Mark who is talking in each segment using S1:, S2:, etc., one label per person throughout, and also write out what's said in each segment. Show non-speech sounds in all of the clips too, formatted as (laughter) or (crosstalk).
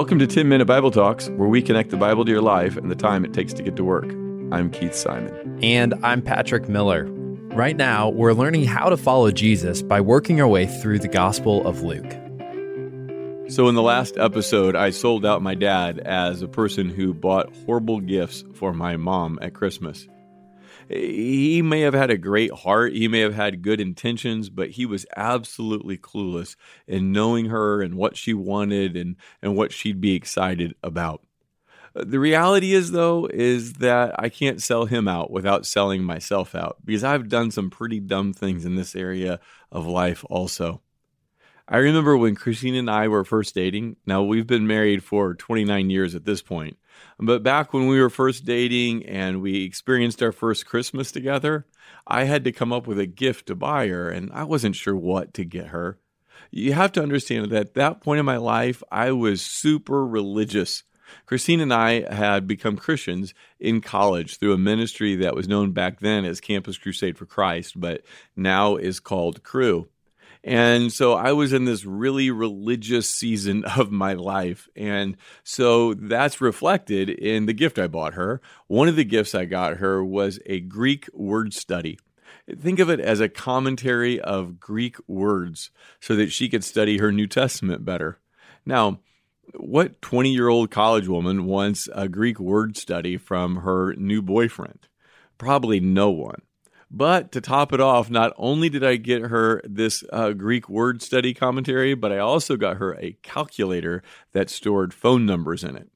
S1: Welcome to 10 Minute Bible Talks, where we connect the Bible to your life and the time it takes to get to work. I'm Keith Simon.
S2: And I'm Patrick Miller. Right now, we're learning how to follow Jesus by working our way through the Gospel of Luke.
S1: So, in the last episode, I sold out my dad as a person who bought horrible gifts for my mom at Christmas he may have had a great heart, he may have had good intentions, but he was absolutely clueless in knowing her and what she wanted and, and what she'd be excited about. Uh, the reality is, though, is that I can't sell him out without selling myself out because I've done some pretty dumb things in this area of life also. I remember when Christine and I were first dating. Now, we've been married for 29 years at this point. But back when we were first dating and we experienced our first Christmas together, I had to come up with a gift to buy her, and I wasn't sure what to get her. You have to understand that at that point in my life, I was super religious. Christine and I had become Christians in college through a ministry that was known back then as Campus Crusade for Christ, but now is called Cru. And so I was in this really religious season (laughs) of my life. And so that's reflected in the gift I bought her. One of the gifts I got her was a Greek word study. Think of it as a commentary of Greek words so that she could study her New Testament better. Now, what 20 year old college woman wants a Greek word study from her new boyfriend? Probably no one. But to top it off, not only did I get her this uh, Greek word study commentary, but I also got her a calculator that stored phone numbers in it.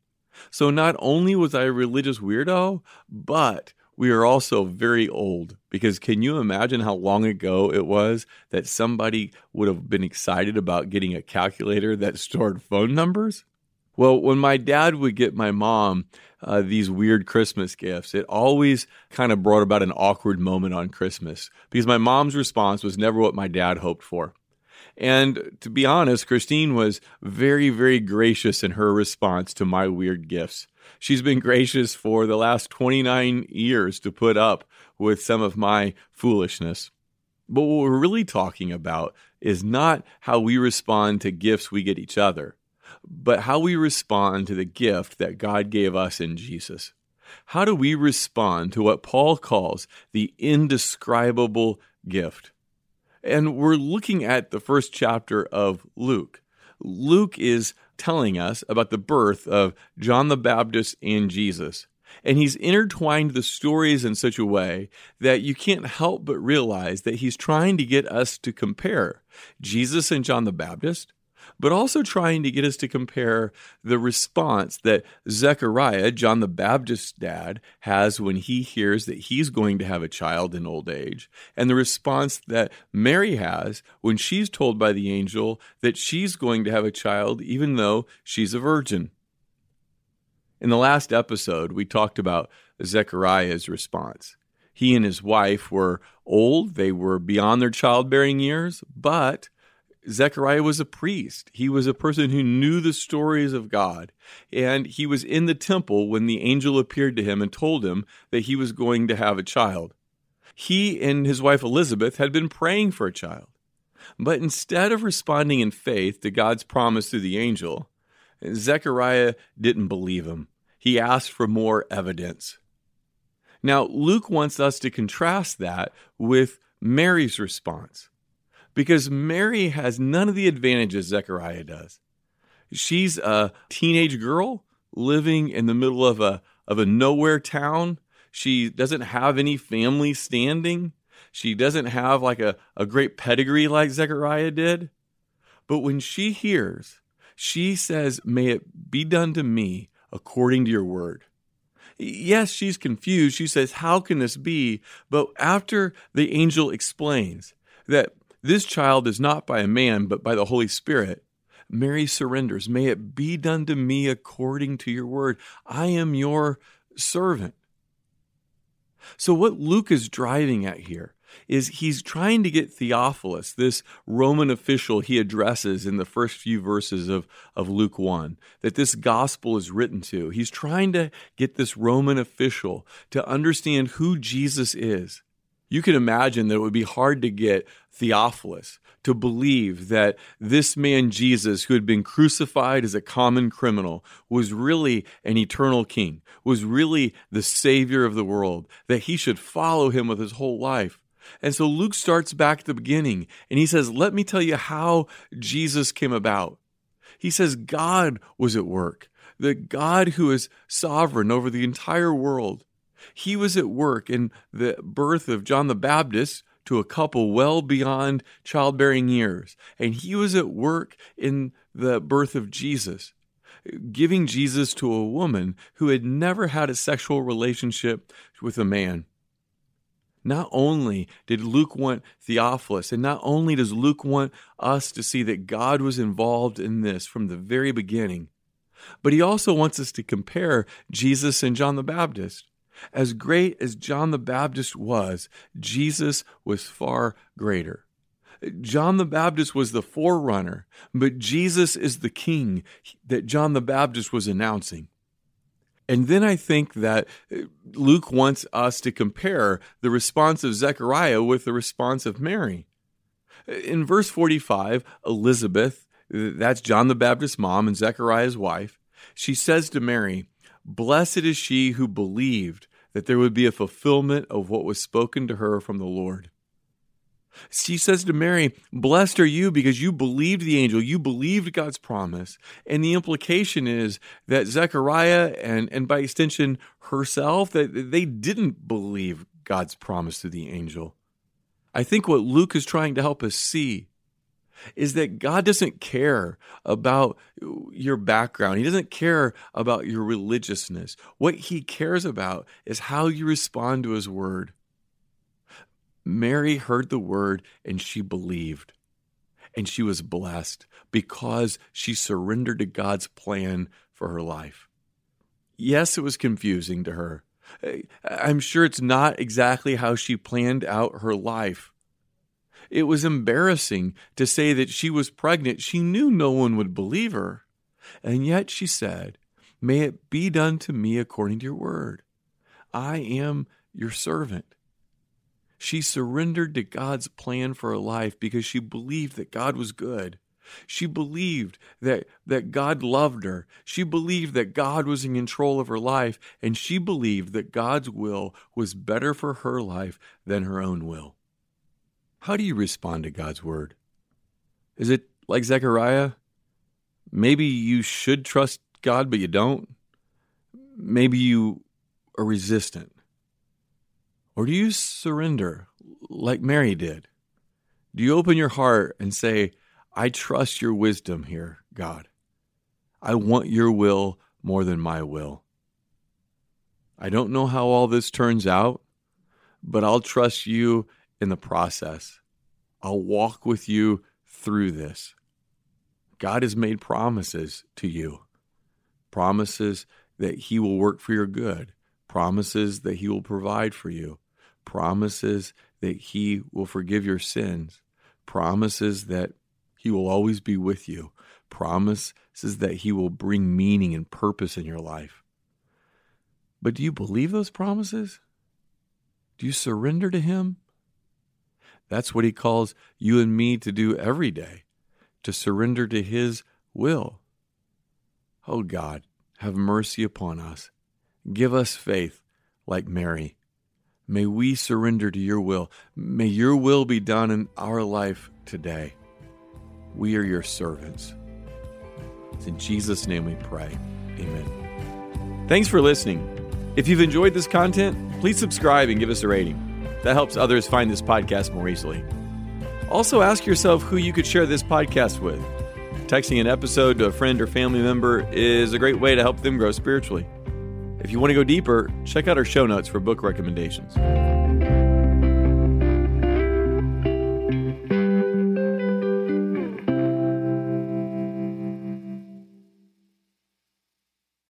S1: So not only was I a religious weirdo, but we are also very old because can you imagine how long ago it was that somebody would have been excited about getting a calculator that stored phone numbers? Well, when my dad would get my mom uh, these weird Christmas gifts, it always kind of brought about an awkward moment on Christmas because my mom's response was never what my dad hoped for. And to be honest, Christine was very, very gracious in her response to my weird gifts. She's been gracious for the last 29 years to put up with some of my foolishness. But what we're really talking about is not how we respond to gifts we get each other but how we respond to the gift that God gave us in Jesus. How do we respond to what Paul calls the indescribable gift? And we're looking at the first chapter of Luke. Luke is telling us about the birth of John the Baptist and Jesus. And he's intertwined the stories in such a way that you can't help but realize that he's trying to get us to compare Jesus and John the Baptist but also trying to get us to compare the response that Zechariah, John the Baptist's dad, has when he hears that he's going to have a child in old age, and the response that Mary has when she's told by the angel that she's going to have a child even though she's a virgin. In the last episode, we talked about Zechariah's response. He and his wife were old, they were beyond their childbearing years, but Zechariah was a priest. He was a person who knew the stories of God. And he was in the temple when the angel appeared to him and told him that he was going to have a child. He and his wife Elizabeth had been praying for a child. But instead of responding in faith to God's promise through the angel, Zechariah didn't believe him. He asked for more evidence. Now, Luke wants us to contrast that with Mary's response because Mary has none of the advantages Zechariah does. She's a teenage girl living in the middle of a of a nowhere town. She doesn't have any family standing. She doesn't have like a, a great pedigree like Zechariah did. But when she hears, she says, May it be done to me according to your word. Yes, she's confused. She says, How can this be? But after the angel explains that this child is not by a man, but by the Holy Spirit. Mary surrenders. May it be done to me according to your word. I am your servant. So, what Luke is driving at here is he's trying to get Theophilus, this Roman official he addresses in the first few verses of, of Luke 1, that this gospel is written to. He's trying to get this Roman official to understand who Jesus is You can imagine that it would be hard to get Theophilus to believe that this man Jesus, who had been crucified as a common criminal, was really an eternal king, was really the savior of the world, that he should follow him with his whole life. And so Luke starts back at the beginning and he says, Let me tell you how Jesus came about. He says, God was at work, the God who is sovereign over the entire world he was at work in the birth of John the Baptist to a couple well beyond childbearing years. And he was at work in the birth of Jesus, giving Jesus to a woman who had never had a sexual relationship with a man. Not only did Luke want Theophilus, and not only does Luke want us to see that God was involved in this from the very beginning, but he also wants us to compare Jesus and John the Baptist. As great as John the Baptist was, Jesus was far greater. John the Baptist was the forerunner, but Jesus is the king that John the Baptist was announcing. And then I think that uh, Luke wants us to compare the response of Zechariah with the response of Mary. In verse 45, Elizabeth, that's John the Baptist's mom and Zechariah's wife, she says to Mary, Blessed is she who believed that there would be a fulfillment of what was spoken to her from the Lord. She says to Mary, Blessed are you because you believed the angel, you believed God's promise. And the implication is that Zechariah and, and by extension herself, that they didn't believe God's promise to the angel. I think what Luke is trying to help us see is that God doesn't care about your background. He doesn't care about your religiousness. What he cares about is how you respond to his word. Mary heard the word and she believed. And she was blessed because she surrendered to God's plan for her life. Yes, it was confusing to her. I'm sure it's not exactly how she planned out her life. It was embarrassing to say that she was pregnant. She knew no one would believe her. And yet she said, May it be done to me according to your word. I am your servant. She surrendered to God's plan for her life because she believed that God was good. She believed that, that God loved her. She believed that God was in control of her life. And she believed that God's will was better for her life than her own will. How do you respond to God's word? Is it like Zechariah? Maybe you should trust God, but you don't. Maybe you are resistant. Or do you surrender like Mary did? Do you open your heart and say, I trust your wisdom here, God? I want your will more than my will. I don't know how all this turns out, but I'll trust you in the process. I'll walk with you through this. God has made promises to you promises that He will work for your good, promises that He will provide for you, promises that He will forgive your sins, promises that He will always be with you, promises that He will bring meaning and purpose in your life. But do you believe those promises? Do you surrender to Him? That's what he calls you and me to do every day, to surrender to his will. Oh God, have mercy upon us. Give us faith like Mary. May we surrender to your will. May your will be done in our life today. We are your servants. It's in Jesus' name we pray. Amen. Thanks for listening. If you've enjoyed this content, please subscribe and give us a rating. That helps others find this podcast more easily. Also, ask yourself who you could share this podcast with. Texting an episode to a friend or family member is a great way to help them grow spiritually. If you want to go deeper, check out our show notes for book recommendations.